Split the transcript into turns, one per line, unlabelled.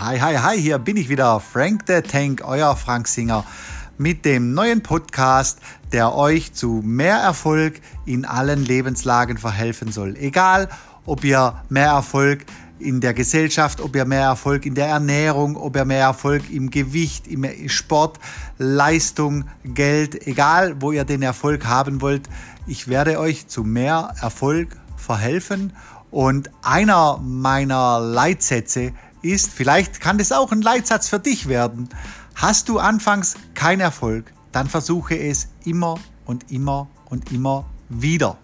Hi, hi, hi, hier bin ich wieder, Frank the Tank, euer Frank Singer, mit dem neuen Podcast, der euch zu mehr Erfolg in allen Lebenslagen verhelfen soll. Egal, ob ihr mehr Erfolg in der Gesellschaft, ob ihr mehr Erfolg in der Ernährung, ob ihr mehr Erfolg im Gewicht, im Sport, Leistung, Geld, egal wo ihr den Erfolg haben wollt, ich werde euch zu mehr Erfolg verhelfen. Und einer meiner Leitsätze ist, vielleicht kann das auch ein Leitsatz für dich werden. Hast du anfangs keinen Erfolg, dann versuche es immer und immer und immer wieder.